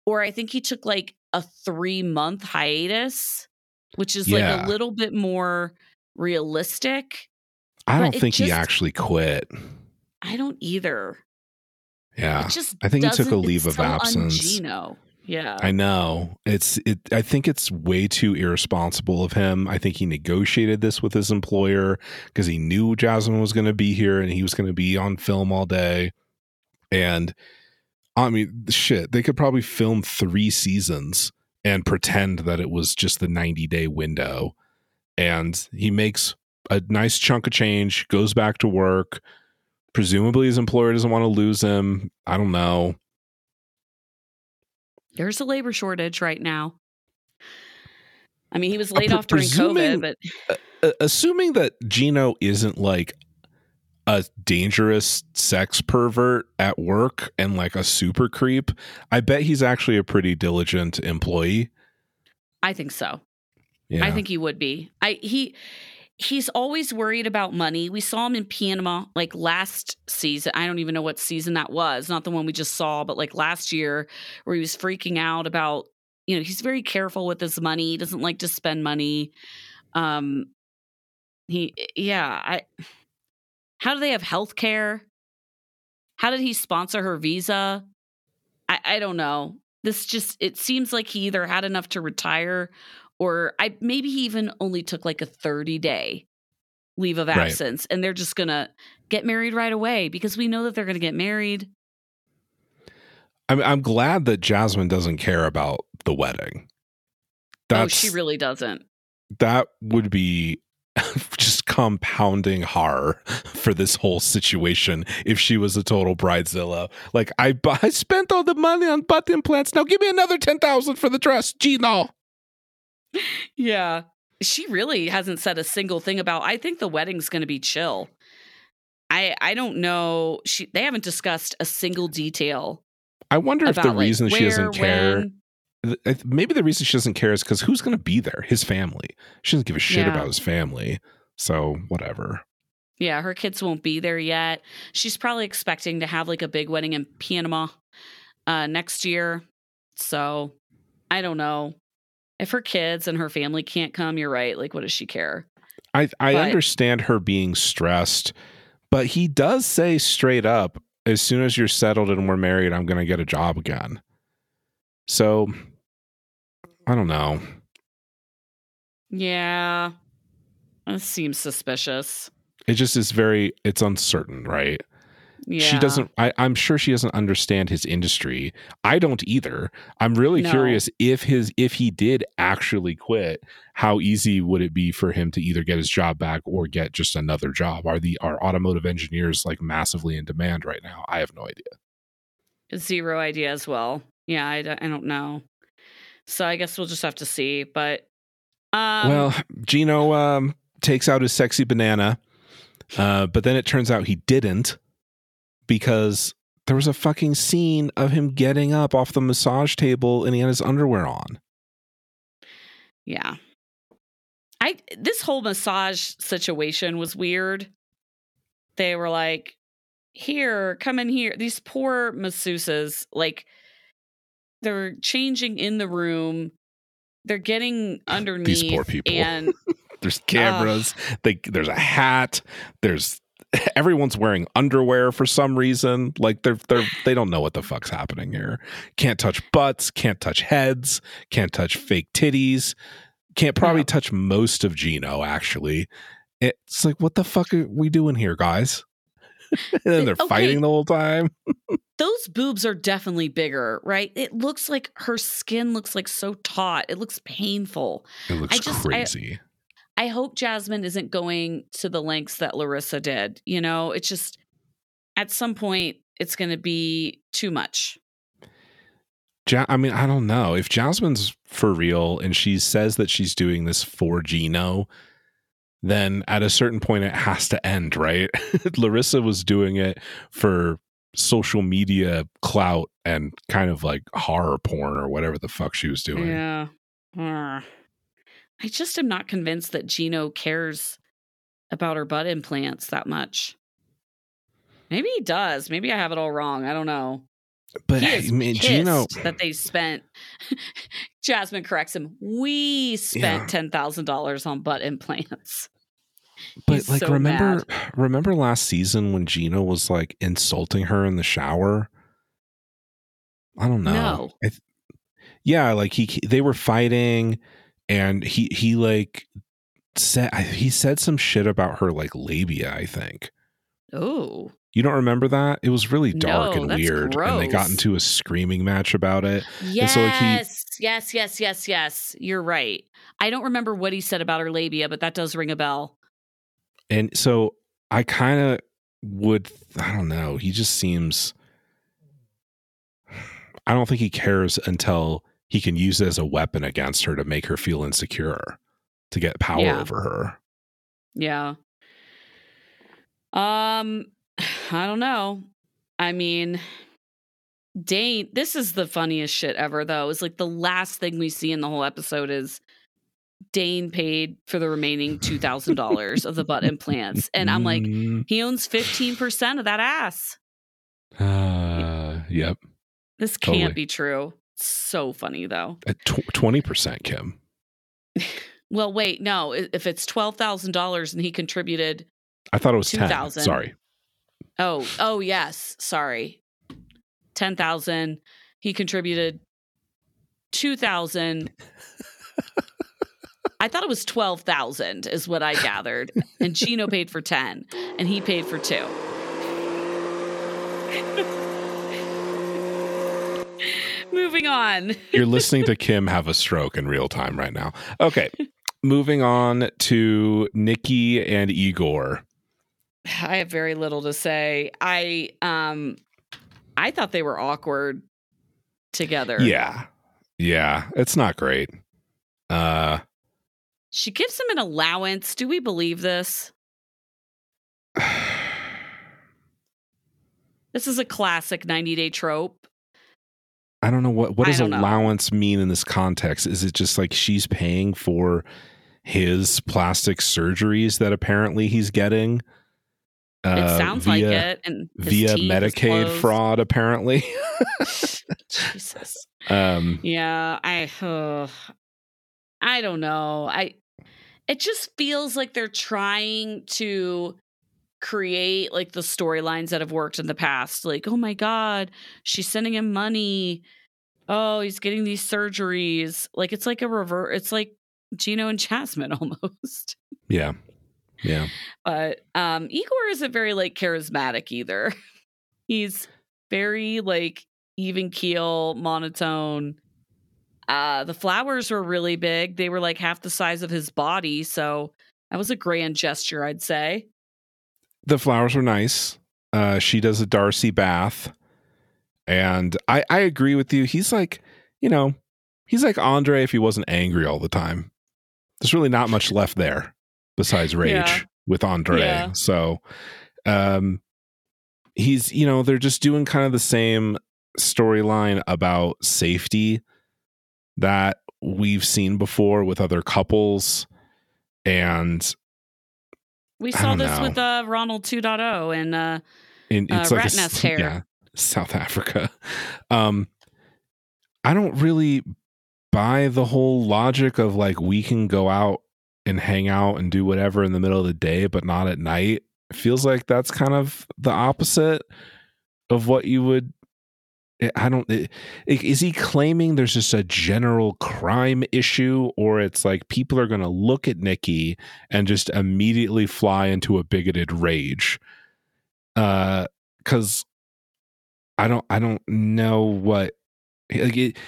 or I think he took like a three month hiatus, which is like a little bit more realistic. I don't think he actually quit. I don't either. Yeah. Just I think he took a leave of absence. un-Gino. Yeah. I know. It's it I think it's way too irresponsible of him. I think he negotiated this with his employer because he knew Jasmine was going to be here and he was going to be on film all day. And I mean, shit, they could probably film 3 seasons and pretend that it was just the 90-day window. And he makes a nice chunk of change, goes back to work. Presumably his employer doesn't want to lose him. I don't know. There's a labor shortage right now. I mean, he was Uh, laid pre- off during COVID, but uh, assuming that Gino isn't like a dangerous sex pervert at work and like a super creep, I bet he's actually a pretty diligent employee. I think so. Yeah. I think he would be. I he he's always worried about money. We saw him in Panama like last season. I don't even know what season that was. Not the one we just saw, but like last year where he was freaking out about, you know, he's very careful with his money. He doesn't like to spend money. Um he yeah, I how do they have health care? How did he sponsor her visa? I, I don't know. This just it seems like he either had enough to retire or I maybe he even only took like a 30 day leave of Right. absence and they're just gonna get married right away because we know that they're gonna get married. I'm I'm glad that Jasmine doesn't care about the wedding. That's oh, she really doesn't. that would be just compounding horror for this whole situation if she was a total bridezilla. Like I I spent all the money on butt implants. Now give me another 10,000 for the dress. Gino. Yeah. She really hasn't said a single thing about I think the wedding's gonna be chill. I I don't know. She they haven't discussed a single detail I wonder if the like, reason she where, doesn't care when. th- I th- maybe the reason she doesn't care is because who's going to be there? His family. She doesn't give a shit Yeah. about his family. So whatever. Yeah, her kids won't be there yet. She's probably expecting to have like a big wedding in Panama uh, next year. So I don't know. If her kids and her family can't come, you're right. Like, what does she care? I I But- understand her being stressed, but he does say straight up, as soon as you're settled and we're married, I'm going to get a job again. So I don't know. Yeah. That seems suspicious. It just is very it's uncertain, right? Yeah. She doesn't I, I'm sure she doesn't understand his industry. I don't either. I'm really No. curious if his if he did actually quit, how easy would it be for him to either get his job back or get just another job? Are the are automotive engineers like massively in demand right now? I have no idea. Zero idea as well. Yeah, I, don't- I don't know. So I guess we'll just have to see. But um, well, Gino um, takes out his sexy banana, uh, but then it turns out he didn't because there was a fucking scene of him getting up off the massage table and he had his underwear on. Yeah. I this whole massage situation was weird. They were like, "Here, come in here." These poor masseuses, like they're changing in the room. They're getting underneath These poor people. and There's cameras. They, there's a hat. There's everyone's wearing underwear for some reason. Like they're they're they don't know what the fuck's happening here. Can't touch butts. Can't touch heads. Can't touch fake titties. Can't probably No. touch most of Gino, actually. It's like, what the fuck are we doing here, guys? and then they're Okay. fighting the whole time. Those boobs are definitely bigger, right? It looks like her skin looks like so taut. It looks painful. It looks just- crazy. I hope Jasmine isn't going to the lengths that Larissa did. You know, it's just at some point it's going to be too much. ja- I mean, I don't know. If Jasmine's for real and she says that she's doing this for Gino, then at a certain point it has to end, right? Larissa was doing it for social media clout and kind of like horror porn or whatever the fuck she was doing. Yeah. I just am not convinced that Gino cares about her butt implants that much. Maybe he does. Maybe I have it all wrong. I don't know. But he I mean, Gino, that they spent. Jasmine corrects him. We spent Yeah. ten thousand dollars on butt implants. but He's like, so remember, mad. remember last season when Gino was like insulting her in the shower? I don't know. No. I th- yeah, like he they were fighting, and he he like said he said some shit about her like labia. I think Oh, you don't remember that. It was really dark No, and weird, and they got into a screaming match about it. yes, so, like, he- yes, yes, yes, yes. You're right. I don't remember what he said about her labia, but that does ring a bell. And so I kind of would, I don't know. He just seems, I don't think he cares until he can use it as a weapon against her to make her feel insecure, to get power Yeah. over her. Yeah. Um, I don't know. I mean, Dane, this is the funniest shit ever, though. It's like the last thing we see in the whole episode is Dane paid for the remaining $2,000 of the butt implants. And I'm like, Mm, he owns 15% of that ass. uh, yep. This can't Totally. be true. So funny, though. At 20%, Kim. Well, wait, no. If it's $12,000 and he contributed I thought it was 10. 2,000. Sorry. Oh, oh yes. Sorry. 10,000. He contributed 2,000. I thought it was 12,000 is what I gathered. And Gino paid for 10 and he paid for 2. Moving on. You're listening to Kim have a stroke in real time right now. Okay. Moving on to Nikki and Igor. I have very little to say. I um I thought they were awkward together. Yeah. Yeah. It's not great. Uh She gives him an allowance. Do we believe this? This is a classic 90 day trope. I don't know what what does don't know. allowance mean in this context? Is it just like she's paying for his plastic surgeries that apparently he's getting? It uh, sounds via, like it. And via Medicaid fraud, apparently. Jesus. um, Yeah, I uh, I don't know. I it just feels like they're trying to create like the storylines that have worked in the past. Like, oh my god, she's sending him money. Oh, he's getting these surgeries. Like it's like a revert. It's like Gino and Jasmine almost. yeah, yeah. But um Igor isn't very like charismatic either. He's very like even keel, monotone. Uh the flowers were really big. They were like half the size of his body, so that was a grand gesture, I'd say. The flowers were nice. Uh, she does a Darcy bath, and I I agree with you. He's like, you know, he's like Andre if he wasn't angry all the time. There's really not much left there besides rage Yeah. with Andre. Yeah. So, um, he's you know they're just doing kind of the same storyline about safety that we've seen before with other couples and We saw this know. with uh Ronald 2.0 and uh in, Uh, like rat nest hair. yeah, South Africa. Um, I don't really buy the whole logic of like we can go out and hang out and do whatever in the middle of the day, but not at night. It feels like that's kind of the opposite of what you would I don't. Is he claiming there's just a general crime issue, or it's like people are going to look at Nikki and just immediately fly into a bigoted rage? Uh, because I don't, I don't know what. Like it,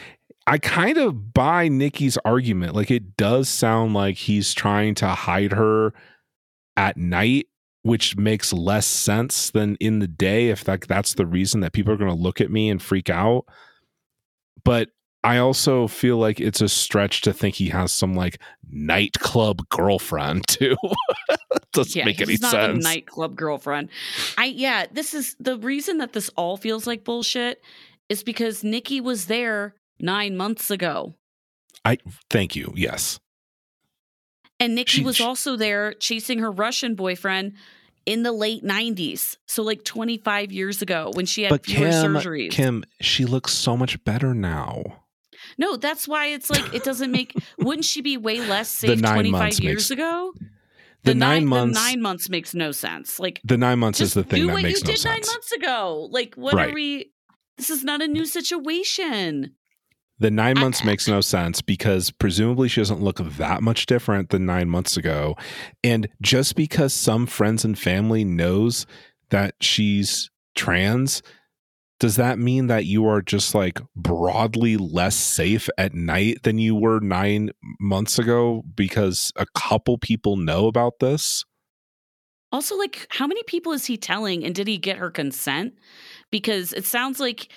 I kind of buy Nikki's argument. Like it does sound like he's trying to hide her at night which makes less sense than in the day if that that's the reason that people are going to look at me and freak out. But i also feel like it's a stretch to think he has some like nightclub girlfriend too. Doesn't yeah, make any sense a nightclub girlfriend. I yeah this is the reason that this all feels like bullshit is because nikki was there nine months ago. I thank you yes and Nikki She- was also there chasing her Russian boyfriend in the late 90s. So, like 25 years ago when she had but fewer kim surgeries. kim she looks so much better now no, that's why it's like, it doesn't make, wouldn't she be way less safe 25 years makes- ago? the, nine, the months nine months makes no sense. Like, the nine months is the thing do that what makes you did nine months ago. Like, what Right. are we? This is not a new situation. The nine I- months makes no sense because presumably she doesn't look that much different than nine months ago. And just because some friends and family knows that she's trans, does that mean that you are just like broadly less safe at night than you were nine months ago because a couple people know about this? Also, like, how many people is he telling and did he get her consent? Because it sounds like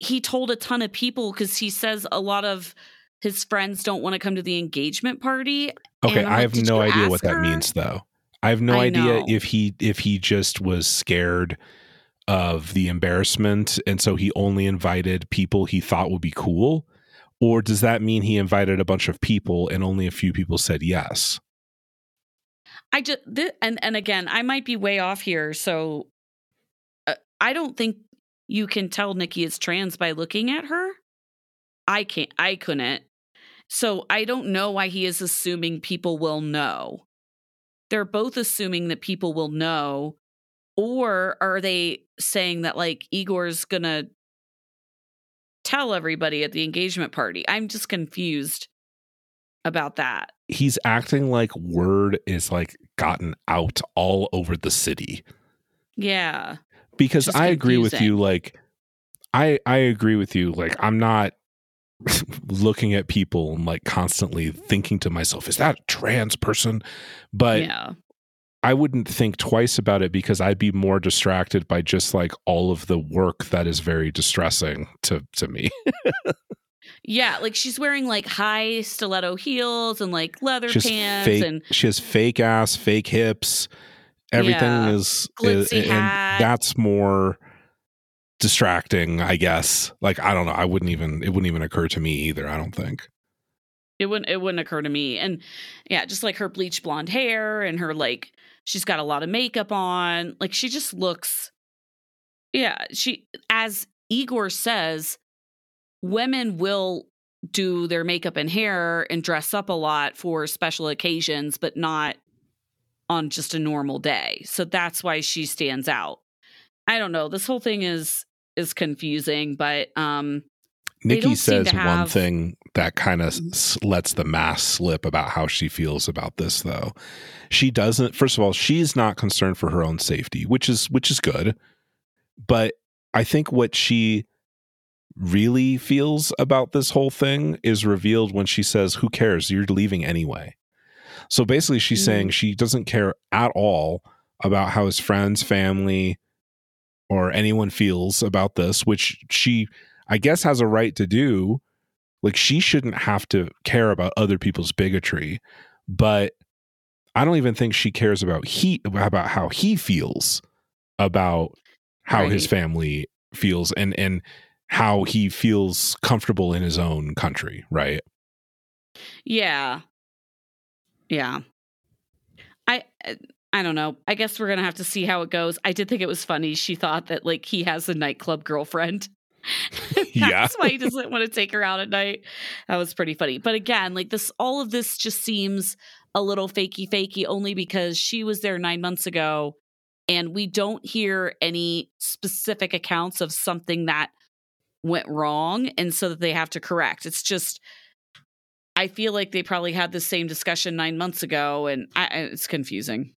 he told a ton of people because he says a lot of his friends don't want to come to the engagement party. Okay, like, have no idea what that her? means though. I have no I idea know. if he if he just was scared of the embarrassment and so he only invited people he thought would be cool or does that mean he invited a bunch of people and only a few people said yes? I just th- and and again, I might be way off here. So uh, I don't think you can tell Nikki is trans by looking at her. I can't. I couldn't. So I don't know why he is assuming people will know. They're both assuming that people will know, or are they saying that like Igor's gonna tell everybody at the engagement party? I'm just confused about that. He's acting like word is like gotten out all over the city. Yeah. Because I agree with you. Like, I I agree with you. Like, I'm not looking at people and like constantly thinking to myself, "Is that a trans person?" But yeah. I wouldn't think twice about it because I'd be more distracted by just like all of the work that is very distressing to to me. Yeah, like she's wearing like high stiletto heels and like leather She's pants fake. and she has fake ass, fake hips. Everything Yeah. is, is- and that's more distracting, I guess. Like I don't know. I wouldn't even. It wouldn't even occur to me either. I don't think. it wouldn't it wouldn't occur to me. And yeah, just like her bleach blonde hair and her like she's got a lot of makeup on. Like she just looks Yeah, she as Igor says, women will do their makeup and hair and dress up a lot for special occasions, but not on just a normal day. So that's why she stands out. I don't know. This whole thing is is confusing, but um Nikki says to one thing that kind of s- lets the mask slip about how she feels about this though. She doesn't first of all, she's not concerned for her own safety, which is which is good. But I think what she really feels about this whole thing is revealed when she says, "Who cares? You're leaving anyway." So basically she's Mm. saying she doesn't care at all about how his friends, family, or anyone feels about this, which she I guess has a right to do. Like she shouldn't have to care about other people's bigotry, but I don't even think she cares about he about how he feels about how his family feels and and how he feels comfortable in his own country, right? Yeah. Yeah. I uh, I don't know. I guess we're going to have to see how it goes. I did think it was funny. She thought that like he has a nightclub girlfriend. That's Yeah. why he doesn't want to take her out at night. That was pretty funny. But again, like this all of this just seems a little fakey fakey only because she was there 9 months ago and we don't hear any specific accounts of something that went wrong and so that they have to correct. It's just I feel like they probably had the same discussion 9 months ago and I, it's confusing.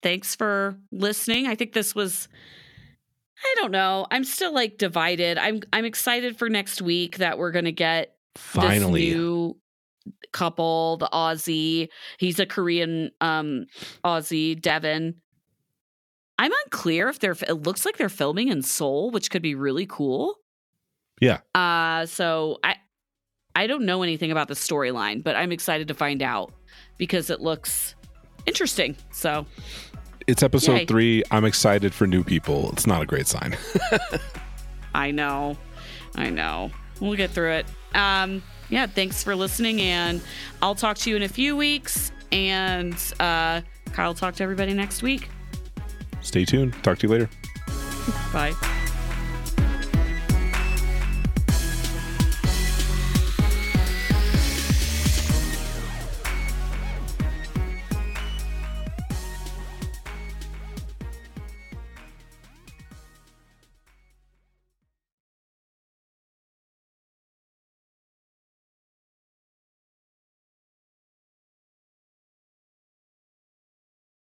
Thanks for listening. I think this was I don't know. I'm still like divided. I'm I'm excited for next week that we're going to get Finally. this new couple, the Aussie. He's a Korean um Aussie, Devin. I'm unclear if they're it looks like they're filming in Seoul, which could be really cool. Yeah. Uh so I I don't know anything about the storyline, but I'm excited to find out because it looks interesting. So It's episode Yay. three. I'm excited for new people. It's not a great sign. I know. I know. We'll get through it. Um, yeah, thanks for listening, and I'll talk to you in a few weeks. And uh, Kyle, talk to everybody next week. Stay tuned. Talk to you later. Bye.